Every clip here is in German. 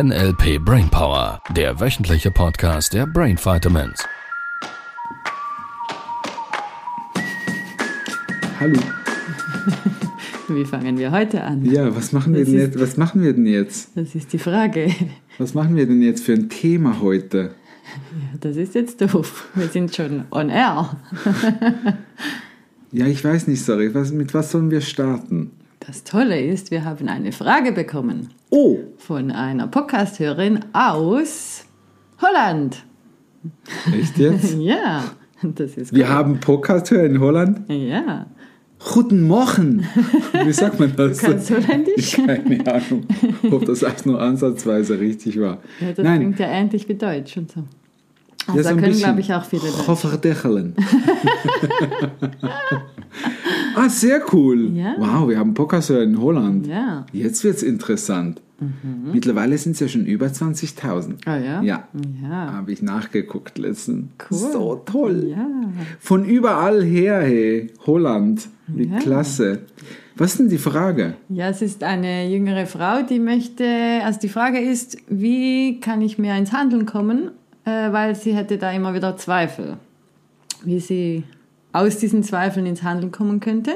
NLP Brainpower, der wöchentliche Podcast der Brain Vitamins. Hallo. Wie fangen wir heute an? Ja, was machen wir Das denn ist- jetzt? Was machen wir denn jetzt? Das ist die Frage. Was machen wir denn jetzt für ein Thema heute? Ja, das ist jetzt doof. Wir sind schon on air. Ja, ich weiß nicht, sorry. Was, mit was sollen wir starten? Das Tolle ist, wir haben eine Frage bekommen Oh, von einer Podcast-Hörerin aus Holland. echt jetzt? Ja, das ist Wir cool. haben Podcast hören in Holland. Ja, Guten Morgen. Wie sagt man das? kannst Holländisch? Keine Ahnung, ob das auch nur ansatzweise richtig war. Ja, das Nein, klingt ja ähnlich wie Deutsch und so. ja, Also so da können, glaube ich, auch viele Deutsch. Ah, sehr cool. Ja. Wow, wir haben Podcast hören in Holland. Ja. Jetzt wird es interessant. Mittlerweile sind es ja schon über 20.000. Ah ja? Ja. Ja. Habe ich nachgeguckt letztens. Cool. So toll. Ja. Von überall her, hey. Holland. Wie Ja. klasse. Was ist denn die Frage? Ja, es ist eine jüngere Frau, die möchte, also die Frage ist, wie kann ich mehr ins Handeln kommen, äh, weil sie hätte da immer wieder Zweifel, wie sie aus diesen Zweifeln ins Handeln kommen könnte.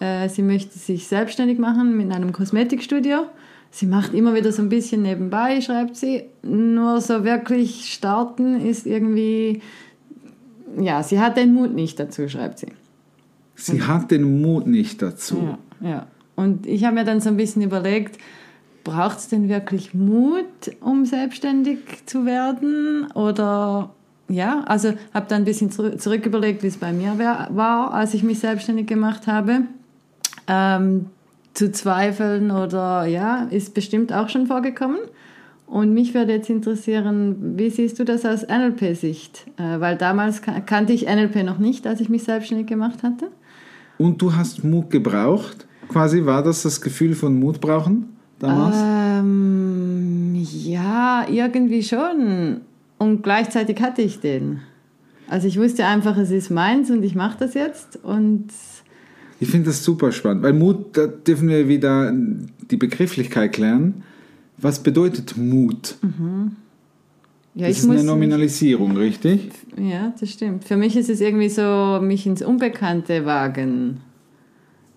Äh, sie möchte sich selbstständig machen mit einem Kosmetikstudio. Sie macht immer wieder so ein bisschen nebenbei, schreibt sie. Nur so wirklich starten ist irgendwie, ja, sie hat den Mut nicht dazu, schreibt sie. Sie hat den Mut nicht dazu. Ja, ja. Und ich habe mir dann so ein bisschen überlegt, braucht es denn wirklich Mut, um selbstständig zu werden? Oder ja, also habe dann ein bisschen zurück, überlegt, wie es bei mir war, als ich mich selbstständig gemacht habe. Ähm, zu zweifeln oder ja, ist bestimmt auch schon vorgekommen. Und mich würde jetzt interessieren, wie siehst du das aus NLP-Sicht? Äh, weil damals ka- kannte ich NLP noch nicht, als ich mich selbstständig gemacht hatte. Und du hast Mut gebraucht? Quasi war das das Gefühl von Mut brauchen damals? Ähm, ja, irgendwie schon. Und gleichzeitig hatte ich den. Also ich wusste einfach, es ist meins und ich mache das jetzt. Und Ich finde das super spannend, weil Mut, da dürfen wir wieder die Begrifflichkeit klären. Was bedeutet Mut? ja, Das ist eine. Nominalisierung, richtig? Ja, das stimmt. Für mich ist es irgendwie so, mich ins Unbekannte wagen.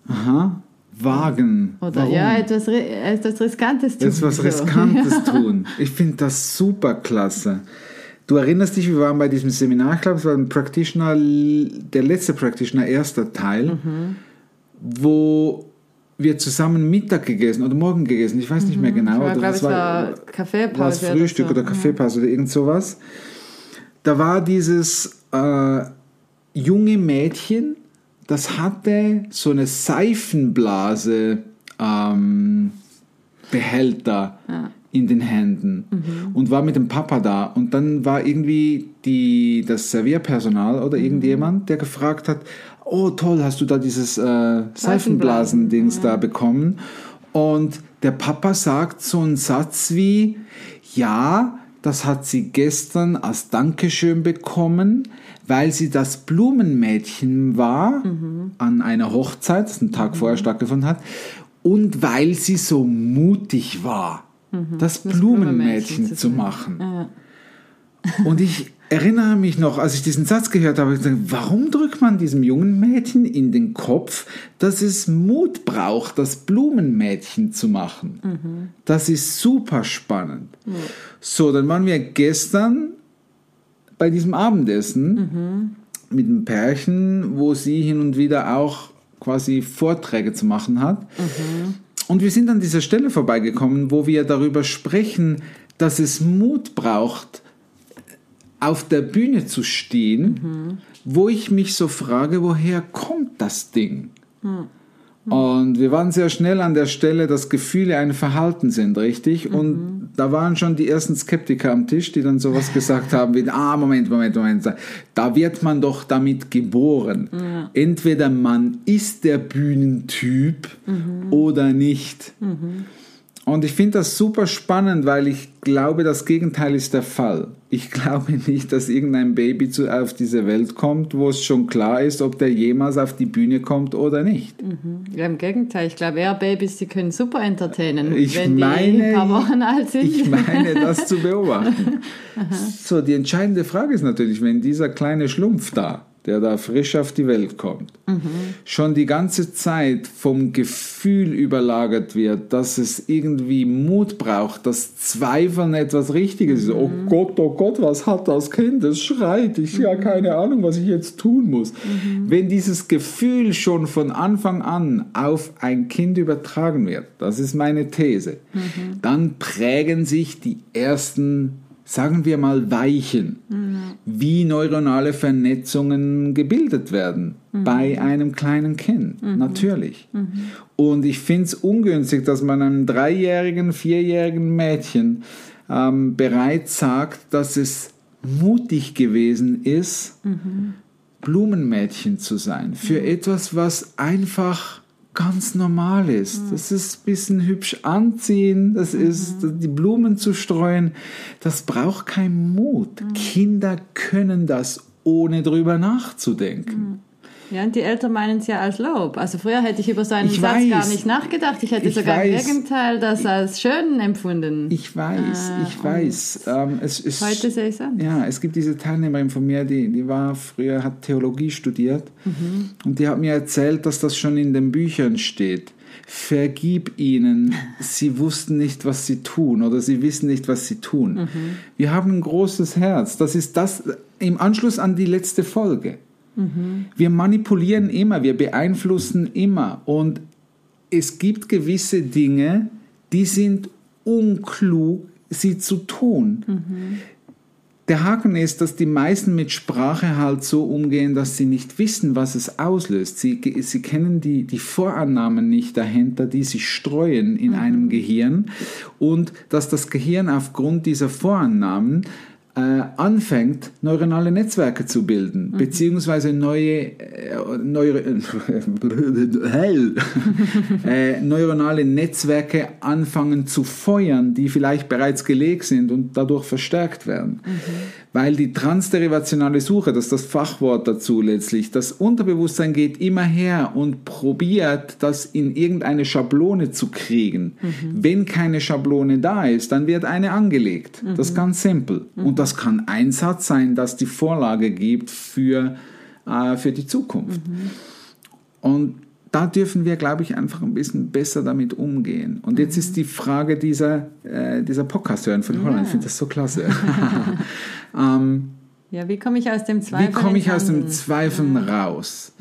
Aha. Wagen. Oder Warum? ja, etwas, etwas Riskantes tun. Etwas so. Riskantes tun. Ich finde das super klasse. Du erinnerst dich, wir waren bei diesem Seminar, ich glaube, es war ein Practitioner, der letzte Practitioner, erster Teil, Mhm. wo wir zusammen Mittag gegessen oder Morgen gegessen, ich weiß nicht mehr genau. Mhm. Ich oder glaube, das es war Kaffeepause. war Frühstück oder, oder, so. Kaffeepause oder irgend sowas. Da war dieses äh, junge Mädchen, das hatte so eine Seifenblase ähm, Behälter in den Händen und war mit dem Papa da. Und dann war irgendwie die, das Servierpersonal oder irgendjemand, der gefragt hat, oh toll, hast du da dieses äh, Seifenblasendings da bekommen? Und der Papa sagt so einen Satz wie, ja, das hat sie gestern als Dankeschön bekommen, weil sie das Blumenmädchen war an einer Hochzeit, das einen Tag vorher stattgefunden hat, und weil sie so mutig war, das, Blumenmädchen, Blumenmädchen zu machen. Ja. Und ich erinnere mich noch, als ich diesen Satz gehört habe, ich gesagt, warum drückt man diesem jungen Mädchen in den Kopf, dass es Mut braucht, das Blumenmädchen zu machen? Das ist super spannend. So, dann waren wir gestern bei diesem Abendessen mit einem Pärchen, wo sie hin und wieder auch quasi Vorträge zu machen hat. Und wir sind an dieser Stelle vorbeigekommen, wo wir darüber sprechen, dass es Mut braucht, auf der Bühne zu stehen, wo ich mich so frage, woher kommt das Ding? Und wir waren sehr schnell an der Stelle, dass Gefühle ein Verhalten sind, richtig? Und da waren schon die ersten Skeptiker am Tisch, die dann sowas gesagt haben wie, ah, Moment, Moment, Moment, da wird man doch damit geboren. Entweder man ist der Bühnentyp oder nicht. Und ich finde das super spannend, weil ich glaube, das Gegenteil ist der Fall. Ich glaube nicht, dass irgendein Baby zu, auf diese Welt kommt, wo es schon klar ist, ob der jemals auf die Bühne kommt oder nicht. Mhm. Ja, im Gegenteil. Ich glaube eher Babys, die können super entertainen, Ich wenn meine- die ein paar Wochen alt sind. Ich meine, das zu beobachten. so, die entscheidende Frage ist natürlich, wenn dieser kleine Schlumpf da, der da frisch auf die Welt kommt, schon die ganze Zeit vom Gefühl überlagert wird, dass es irgendwie Mut braucht, dass Zweifeln etwas Richtiges ist. Oh Gott, oh Gott, was hat das Kind? Es schreit. Ich habe keine Ahnung, was ich jetzt tun muss. Wenn dieses Gefühl schon von Anfang an auf ein Kind übertragen wird, das ist meine These, dann prägen sich die ersten sagen wir mal, Weichen, wie neuronale Vernetzungen gebildet werden bei einem kleinen Kind, natürlich. Und ich finde es ungünstig, dass man einem dreijährigen, vierjährigen Mädchen ähm, bereits sagt, dass es mutig gewesen ist, Blumenmädchen zu sein, für etwas, was einfach ganz normal ist. Das ist ein bisschen hübsch anziehen, das ist die Blumen zu streuen. Das braucht keinen Mut. Kinder können das, ohne drüber nachzudenken. Ja, und die Eltern meinen es ja als Lob. Also früher hätte ich über so einen Ich Satz weiß. gar nicht nachgedacht. Ich hätte Ich sogar im weiß. Gegenteil das als schön empfunden. Ich weiß, Ah, ich weiß. Ähm, es ist, Heute sehe ich es an. Ja, es gibt diese Teilnehmerin von mir, die, die war früher, hat Theologie studiert und die hat mir erzählt, dass das schon in den Büchern steht. Vergib ihnen, sie wussten nicht, was sie tun oder sie wissen nicht, was sie tun. Wir haben ein großes Herz. Das ist das im Anschluss an die letzte Folge. Wir manipulieren immer, wir beeinflussen immer und es gibt gewisse Dinge, die sind unklug, sie zu tun. Der Haken ist, dass die meisten mit Sprache halt so umgehen, dass sie nicht wissen, was es auslöst. Sie, sie kennen die, die Vorannahmen nicht dahinter, die sich streuen in einem Gehirn und dass das Gehirn aufgrund dieser Vorannahmen äh, anfängt, neuronale Netzwerke zu bilden, beziehungsweise neue, äh, neue Hell, äh, neuronale Netzwerke anfangen zu feuern, die vielleicht bereits gelegt sind und dadurch verstärkt werden. Weil die transderivationale Suche, das ist das Fachwort dazu letztlich, das Unterbewusstsein geht immer her und probiert, das in irgendeine Schablone zu kriegen. Wenn keine Schablone da ist, dann wird eine angelegt. Das ist ganz simpel. Und das kann ein Satz sein, das die Vorlage gibt für, äh, für die Zukunft. Und da dürfen wir, glaube ich, einfach ein bisschen besser damit umgehen. Und jetzt ist die Frage dieser, äh, dieser Podcast-Hören von Holland. Ich finde das so klasse. ähm, Ja, wie komme ich aus dem Zweifel? wie komme ich aus dem? Zweifeln raus?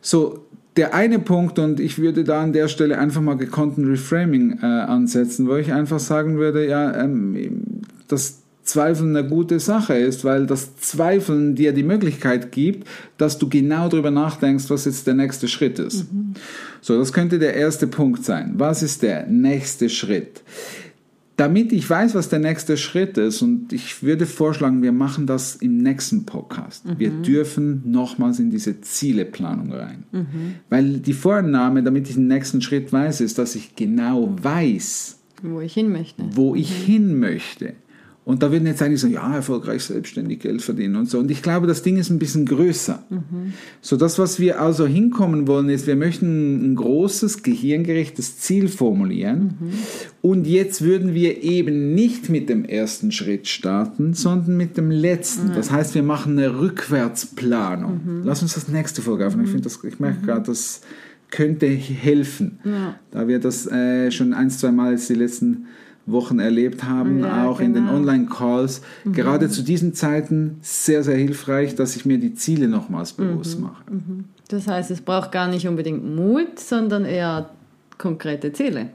So, der eine Punkt, und ich würde da an der Stelle einfach mal gekonnten Reframing äh, ansetzen, wo ich einfach sagen würde, ja, ähm, dass Zweifeln eine gute Sache ist, weil das Zweifeln dir die Möglichkeit gibt, dass du genau darüber nachdenkst, was jetzt der nächste Schritt ist. So, das könnte der erste Punkt sein. Was ist der nächste Schritt? Damit ich weiß, was der nächste Schritt ist, und ich würde vorschlagen, wir machen das im nächsten Podcast. Wir dürfen nochmals in diese Zieleplanung rein. Weil die Vorannahme, damit ich den nächsten Schritt weiß, ist, dass ich genau weiß, Wo ich hin möchte. wo ich hin möchte. Und da würden jetzt eigentlich so, ja, erfolgreich selbstständig Geld verdienen und so. Und ich glaube, das Ding ist ein bisschen größer. So, das, was wir also hinkommen wollen, ist, wir möchten ein großes, gehirngerechtes Ziel formulieren. Und jetzt würden wir eben nicht mit dem ersten Schritt starten, sondern mit dem letzten. Das heißt, wir machen eine Rückwärtsplanung. Lass uns das nächste Folge aufnehmen. Ich, finde das, ich merke gerade, das könnte helfen. Da wir das äh, schon ein, zwei Mal jetzt die letzten Wochen erlebt haben, Ja, auch in den genau. Online-Calls. Gerade zu diesen Zeiten sehr, sehr hilfreich, dass ich mir die Ziele nochmals bewusst mache. Das heißt, es braucht gar nicht unbedingt Mut, sondern eher konkrete Ziele.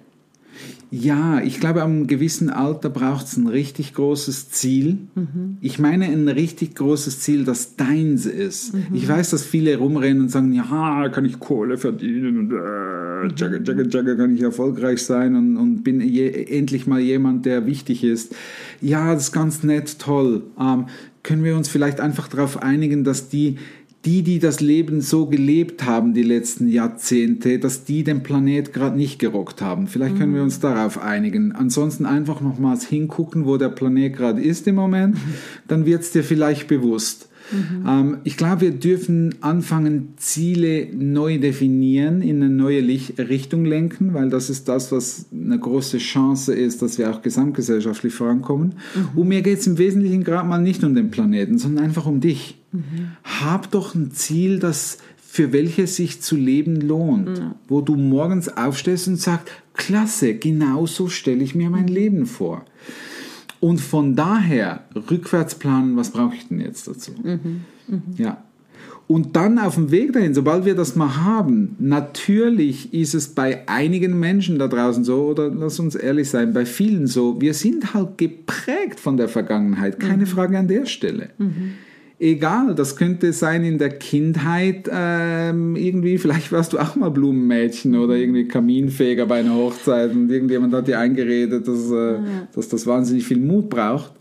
Ja, ich glaube, am gewissen Alter braucht es ein richtig großes Ziel. Ich meine ein richtig großes Ziel, das deins ist. Ich weiß, dass viele rumrennen und sagen, ja, kann ich Kohle verdienen und äh, jagge, jagge, jagge, kann ich erfolgreich sein und, und bin je, endlich mal jemand, der wichtig ist. Ja, das ist ganz nett, toll. Ähm, können wir uns vielleicht einfach darauf einigen, dass die die, die das Leben so gelebt haben die letzten Jahrzehnte, dass die den Planet gerade nicht gerockt haben. Vielleicht können wir uns darauf einigen. Ansonsten einfach nochmals hingucken, wo der Planet gerade ist im Moment, dann wird es dir vielleicht bewusst. Mhm. Ähm, ich glaube, wir dürfen anfangen, Ziele neu definieren, in eine neue Licht Richtung lenken, weil das ist das, was eine große Chance ist, dass wir auch gesamtgesellschaftlich vorankommen. Mhm. Und mir geht es im Wesentlichen gerade mal nicht um den Planeten, sondern einfach um dich. Mhm. Hab doch ein Ziel, das für welches sich zu leben lohnt, mhm. wo du morgens aufstehst und sagst, klasse, genau so stelle ich mir mein Leben vor. Und von daher rückwärts planen, was brauche ich denn jetzt dazu? Mhm. Mhm. Ja. Und dann auf dem Weg dahin, sobald wir das mal haben, natürlich ist es bei einigen Menschen da draußen so, oder lass uns ehrlich sein, bei vielen so, wir sind halt geprägt von der Vergangenheit, keine mhm. Frage an der Stelle. Egal, das könnte sein in der Kindheit, ähm, irgendwie, vielleicht warst du auch mal Blumenmädchen oder irgendwie Kaminfeger bei einer Hochzeit und irgendjemand hat dir eingeredet, dass, äh, ja. dass das wahnsinnig viel Mut braucht.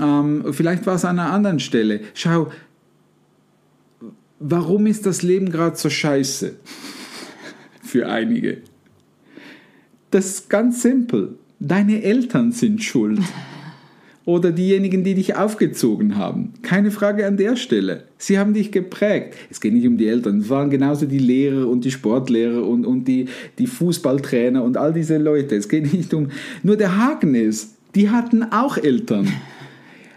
Ähm, vielleicht war es an einer anderen Stelle. Schau, warum ist das Leben gerade so scheiße? Für einige. Das ist ganz simpel. Deine Eltern sind schuld oder diejenigen, die dich aufgezogen haben. Keine Frage an der Stelle. Sie haben dich geprägt. Es geht nicht um die Eltern, es waren genauso die Lehrer und die Sportlehrer und, und die, die Fußballtrainer und all diese Leute. Es geht nicht um. Nur der Haken ist, die hatten auch Eltern.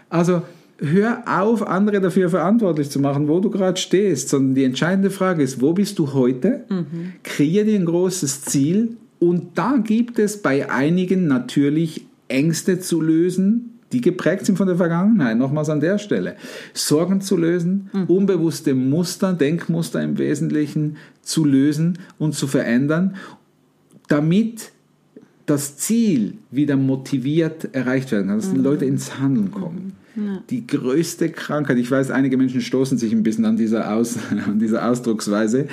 Also hör auf, andere dafür verantwortlich zu machen, wo du gerade stehst, sondern die entscheidende Frage ist, wo bist du heute? Mhm. Kreier dir ein großes Ziel und da gibt es bei einigen natürlich Ängste zu lösen, die geprägt sind von der Vergangenheit, nochmals an der Stelle. Sorgen zu lösen, mhm. unbewusste Muster, Denkmuster im Wesentlichen zu lösen und zu verändern, damit das Ziel wieder motiviert erreicht werden kann, dass mhm. die Leute ins Handeln kommen. Mhm. Ja. Die größte Krankheit, ich weiß, einige Menschen stoßen sich ein bisschen an dieser, Aus, an dieser Ausdrucksweise,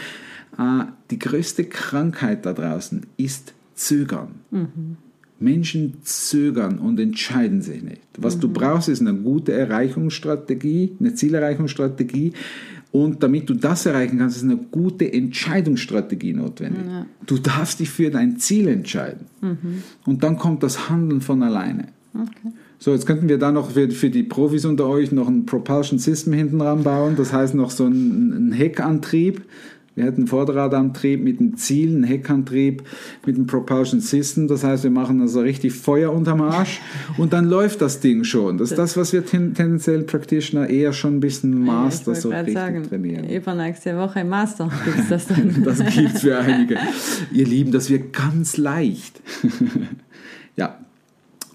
äh, die größte Krankheit da draußen ist Zögern. Mhm. Menschen zögern und entscheiden sich nicht. Was mhm. du brauchst, ist eine gute Erreichungsstrategie, eine Zielerreichungsstrategie. Und damit du das erreichen kannst, ist eine gute Entscheidungsstrategie notwendig. Ja. Du darfst dich für dein Ziel entscheiden. Mhm. Und dann kommt das Handeln von alleine. Okay. So, jetzt könnten wir da noch für, für, die Profis unter euch noch ein Propulsion System hinten ranbauen. Das heißt noch so ein, ein Heckantrieb wir hätten Vorderradantrieb mit einem Ziel, einen Heckantrieb mit einem Propulsion System. Das heißt, wir machen also richtig Feuer unterm Arsch und dann läuft das Ding schon. Das ist das, was wir ten, tendenziell Practitioner eher schon ein bisschen Master so richtig sagen, trainieren. Übernächste Woche Master gibt es das dann. das gibt es für einige. Ihr Lieben, das wird ganz leicht. ja,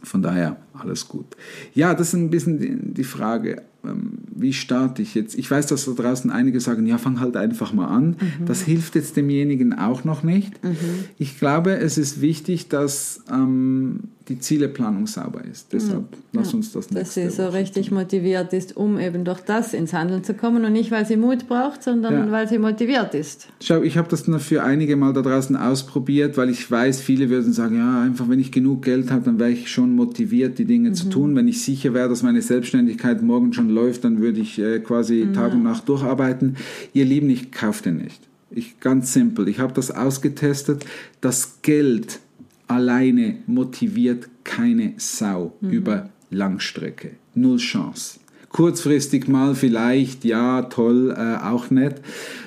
von daher alles gut. Ja, das ist ein bisschen die Frage. Ähm, wie starte ich jetzt? Ich weiß, dass da draußen einige sagen, ja, fang halt einfach mal an. Mhm. Das hilft jetzt demjenigen auch noch nicht. Mhm. Ich glaube, es ist wichtig, dass ähm, die Zieleplanung sauber ist. Deshalb mhm. lass uns das Dass sie so richtig tun. motiviert ist, um eben durch das ins Handeln zu kommen und nicht, weil sie Mut braucht, sondern ja. weil sie motiviert ist. Schau, ich habe das nur für einige Mal da draußen ausprobiert, weil ich weiß, viele würden sagen, ja, einfach wenn ich genug Geld habe, dann wäre ich schon motiviert, die Dinge zu mhm. tun. Wenn ich sicher wäre, dass meine Selbstständigkeit morgen schon läuft, dann würde ich äh, quasi mhm. Tag und Nacht durcharbeiten. Ihr Lieben, ich kaufe den nicht. Ich, ganz simpel. Ich habe das ausgetestet. Das Geld alleine motiviert keine Sau mhm. über Langstrecke. Null Chance. Kurzfristig mal vielleicht, ja, toll, äh, auch nett,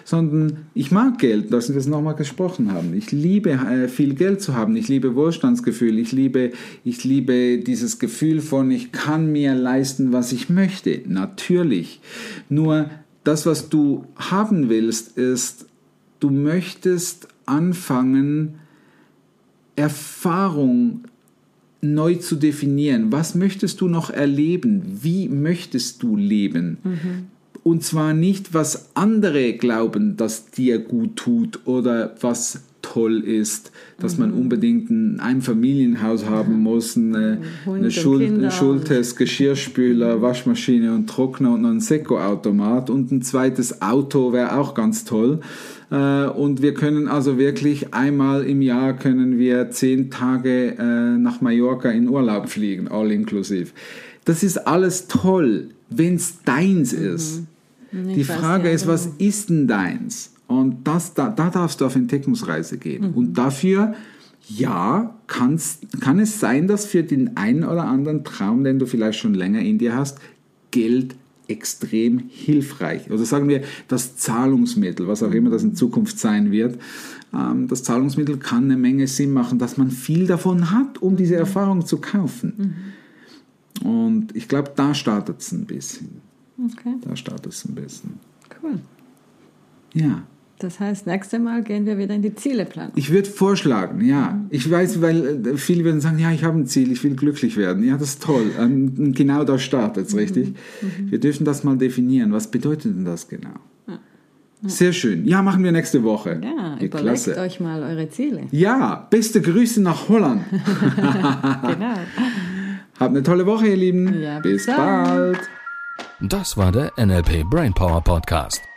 sondern ich mag Geld, dass wir es nochmal gesprochen haben. Ich liebe äh, viel Geld zu haben, ich liebe Wohlstandsgefühl, ich liebe, ich liebe dieses Gefühl von, ich kann mir leisten, was ich möchte. Natürlich. Nur das, was du haben willst, ist, du möchtest anfangen, Erfahrung neu zu definieren. Was möchtest du noch erleben? Wie möchtest du leben? Mhm. Und zwar nicht, was andere glauben, dass dir gut tut oder was toll ist, dass mhm. man unbedingt ein Einfamilienhaus haben muss, eine, eine Schul Schultest, Geschirrspüler, Waschmaschine und Trockner und ein Seko-Automat und ein zweites Auto wäre auch ganz toll. Äh, und wir können also wirklich einmal im Jahr können wir zehn Tage äh, nach Mallorca in Urlaub fliegen, all inklusiv. Das ist alles toll, wenn es deins mhm. ist. Ich Die Frage ja, ist, was genau. ist denn deins? Und das, da, da darfst du auf Entdeckungsreise gehen. Mhm. Und dafür, ja, kann's, kann es sein, dass für den einen oder anderen Traum, den du vielleicht schon länger in dir hast, Geld extrem hilfreich. Oder sagen wir, das Zahlungsmittel, was auch immer das in Zukunft sein wird, ähm, das Zahlungsmittel kann eine Menge Sinn machen, dass man viel davon hat, um diese Erfahrung zu kaufen. Und ich glaube, da startet es ein bisschen. Okay, Da startet es ein bisschen. cool. Ja. Das heißt, nächstes Mal gehen wir wieder in die Zieleplanung. Ich würde vorschlagen, ja. Ich weiß, weil äh, viele würden sagen, ja, ich habe ein Ziel, ich will glücklich werden. Ja, das ist toll. Ähm, Genau da startet es, richtig? Wir dürfen das mal definieren. Was bedeutet denn das genau? Sehr schön. Ja, machen wir nächste Woche. Ja, überlegt euch mal eure Ziele. Ja, beste Grüße nach Holland. Genau. Habt eine tolle Woche, ihr Lieben. Ja, bis bis bald. Das war der NLP Brainpower Podcast.